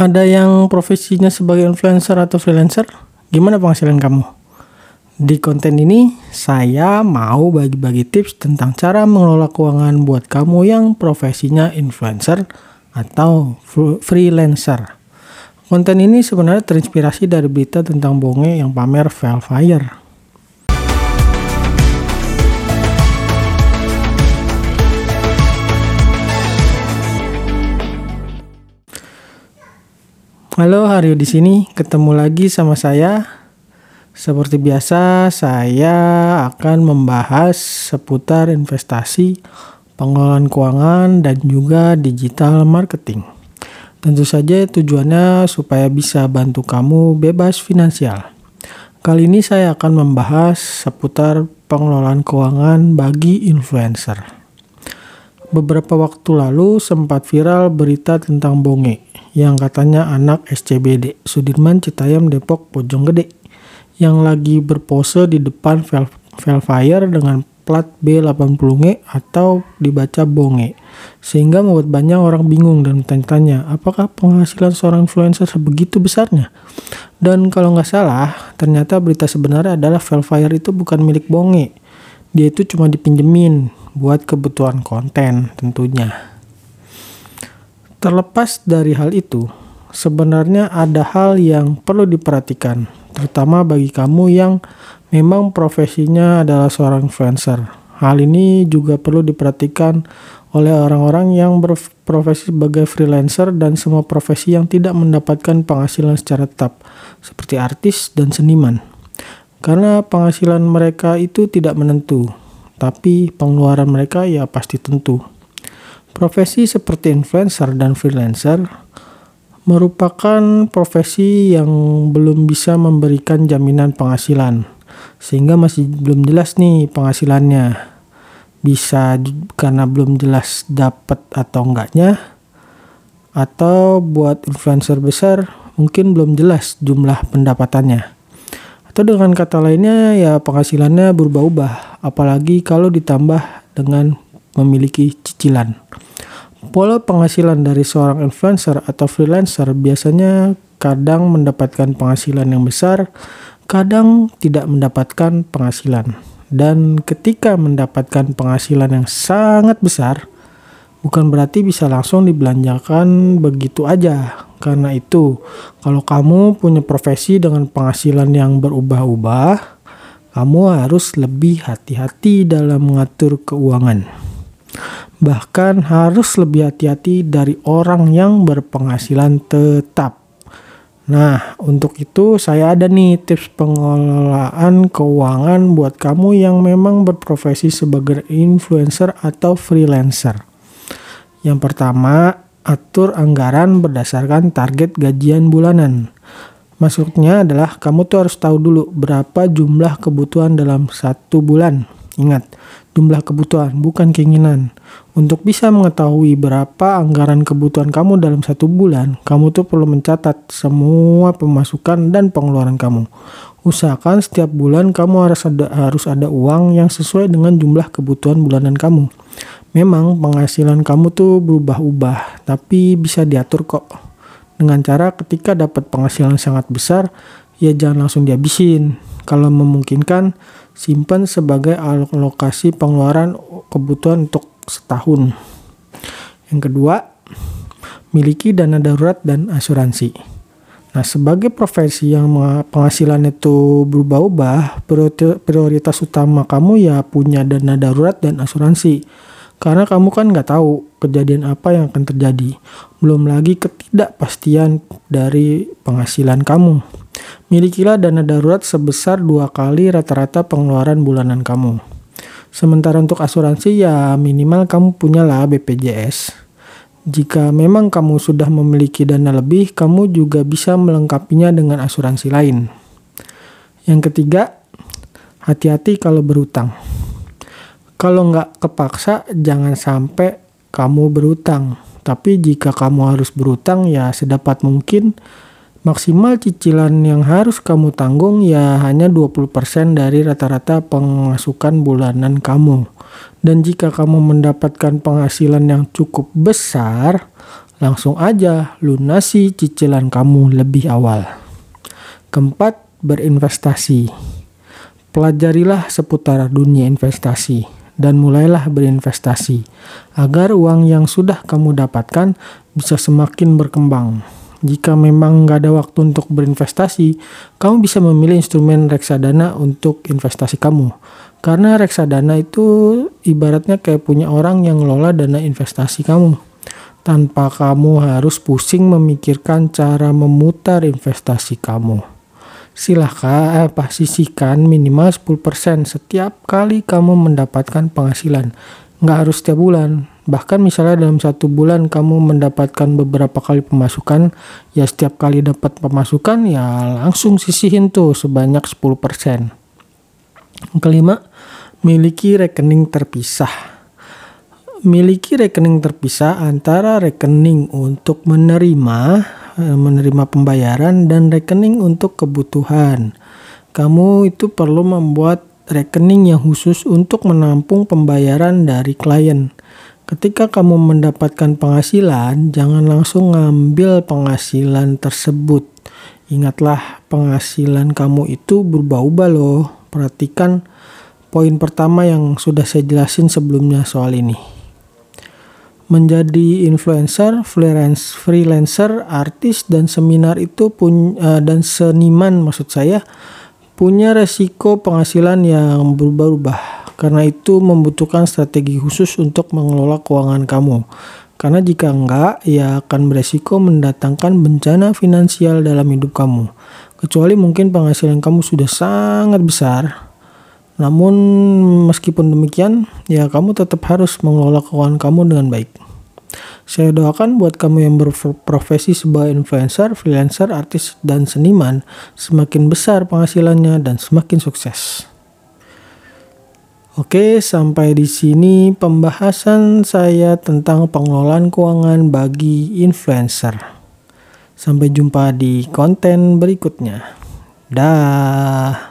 Ada yang profesinya sebagai influencer atau freelancer? Gimana penghasilan kamu? Di konten ini, saya mau bagi-bagi tips tentang cara mengelola keuangan buat kamu yang profesinya influencer atau freelancer. Konten ini sebenarnya terinspirasi dari berita tentang bonge yang pamer Velfire. Halo, Haryo di sini. Ketemu lagi sama saya. Seperti biasa, saya akan membahas seputar investasi, pengelolaan keuangan, dan juga digital marketing. Tentu saja tujuannya supaya bisa bantu kamu bebas finansial. Kali ini saya akan membahas seputar pengelolaan keuangan bagi influencer. Beberapa waktu lalu sempat viral berita tentang bonge yang katanya anak SCBD Sudirman Citayam Depok Gede yang lagi berpose di depan Velfire dengan plat B80G atau dibaca Bonge sehingga membuat banyak orang bingung dan bertanya apakah penghasilan seorang influencer sebegitu besarnya? Dan kalau nggak salah ternyata berita sebenarnya adalah Velfire itu bukan milik Bonge. Dia itu cuma dipinjemin buat kebutuhan konten tentunya Terlepas dari hal itu, sebenarnya ada hal yang perlu diperhatikan, terutama bagi kamu yang memang profesinya adalah seorang influencer. Hal ini juga perlu diperhatikan oleh orang-orang yang berprofesi sebagai freelancer dan semua profesi yang tidak mendapatkan penghasilan secara tetap, seperti artis dan seniman. Karena penghasilan mereka itu tidak menentu, tapi pengeluaran mereka ya pasti tentu. Profesi seperti influencer dan freelancer merupakan profesi yang belum bisa memberikan jaminan penghasilan, sehingga masih belum jelas nih penghasilannya. Bisa karena belum jelas dapat atau enggaknya, atau buat influencer besar mungkin belum jelas jumlah pendapatannya. Atau dengan kata lainnya ya penghasilannya berubah-ubah, apalagi kalau ditambah dengan memiliki cicilan. Pola penghasilan dari seorang influencer atau freelancer biasanya kadang mendapatkan penghasilan yang besar, kadang tidak mendapatkan penghasilan. Dan ketika mendapatkan penghasilan yang sangat besar, bukan berarti bisa langsung dibelanjakan begitu aja. Karena itu, kalau kamu punya profesi dengan penghasilan yang berubah-ubah, kamu harus lebih hati-hati dalam mengatur keuangan bahkan harus lebih hati-hati dari orang yang berpenghasilan tetap. Nah, untuk itu saya ada nih tips pengelolaan keuangan buat kamu yang memang berprofesi sebagai influencer atau freelancer. Yang pertama, atur anggaran berdasarkan target gajian bulanan. Maksudnya adalah kamu tuh harus tahu dulu berapa jumlah kebutuhan dalam satu bulan. Ingat, jumlah kebutuhan, bukan keinginan. Untuk bisa mengetahui berapa anggaran kebutuhan kamu dalam satu bulan, kamu tuh perlu mencatat semua pemasukan dan pengeluaran kamu. Usahakan setiap bulan kamu harus ada harus ada uang yang sesuai dengan jumlah kebutuhan bulanan kamu. Memang penghasilan kamu tuh berubah-ubah, tapi bisa diatur kok. Dengan cara ketika dapat penghasilan sangat besar, ya jangan langsung dihabisin. Kalau memungkinkan, simpan sebagai alokasi pengeluaran kebutuhan untuk setahun. Yang kedua, miliki dana darurat dan asuransi. Nah, sebagai profesi yang penghasilan itu berubah-ubah, prioritas utama kamu ya punya dana darurat dan asuransi. Karena kamu kan nggak tahu kejadian apa yang akan terjadi. Belum lagi ketidakpastian dari penghasilan kamu. Milikilah dana darurat sebesar dua kali rata-rata pengeluaran bulanan kamu. Sementara untuk asuransi ya minimal kamu punyalah BPJS. Jika memang kamu sudah memiliki dana lebih, kamu juga bisa melengkapinya dengan asuransi lain. Yang ketiga, hati-hati kalau berutang. Kalau nggak kepaksa, jangan sampai kamu berutang. Tapi jika kamu harus berutang, ya sedapat mungkin Maksimal cicilan yang harus kamu tanggung ya hanya 20% dari rata-rata pemasukan bulanan kamu. Dan jika kamu mendapatkan penghasilan yang cukup besar, langsung aja lunasi cicilan kamu lebih awal. Keempat, berinvestasi. Pelajarilah seputar dunia investasi dan mulailah berinvestasi agar uang yang sudah kamu dapatkan bisa semakin berkembang. Jika memang nggak ada waktu untuk berinvestasi, kamu bisa memilih instrumen reksadana untuk investasi kamu. Karena reksadana itu ibaratnya kayak punya orang yang ngelola dana investasi kamu. Tanpa kamu harus pusing memikirkan cara memutar investasi kamu. Silahkan eh, sisihkan minimal 10% setiap kali kamu mendapatkan penghasilan. Nggak harus setiap bulan, Bahkan misalnya dalam satu bulan kamu mendapatkan beberapa kali pemasukan, ya setiap kali dapat pemasukan ya langsung sisihin tuh sebanyak 10%. Kelima, miliki rekening terpisah. Miliki rekening terpisah antara rekening untuk menerima menerima pembayaran dan rekening untuk kebutuhan. Kamu itu perlu membuat rekening yang khusus untuk menampung pembayaran dari klien. Ketika kamu mendapatkan penghasilan, jangan langsung ngambil penghasilan tersebut. Ingatlah, penghasilan kamu itu berubah-ubah loh. Perhatikan poin pertama yang sudah saya jelasin sebelumnya soal ini. Menjadi influencer, freelance, freelancer, artis dan seminar itu pun uh, dan seniman maksud saya punya resiko penghasilan yang berubah-ubah karena itu membutuhkan strategi khusus untuk mengelola keuangan kamu. Karena jika enggak, ia akan beresiko mendatangkan bencana finansial dalam hidup kamu. Kecuali mungkin penghasilan kamu sudah sangat besar. Namun meskipun demikian, ya kamu tetap harus mengelola keuangan kamu dengan baik. Saya doakan buat kamu yang berprofesi sebagai influencer, freelancer, artis, dan seniman, semakin besar penghasilannya dan semakin sukses. Oke, sampai di sini pembahasan saya tentang pengelolaan keuangan bagi influencer. Sampai jumpa di konten berikutnya. Dah.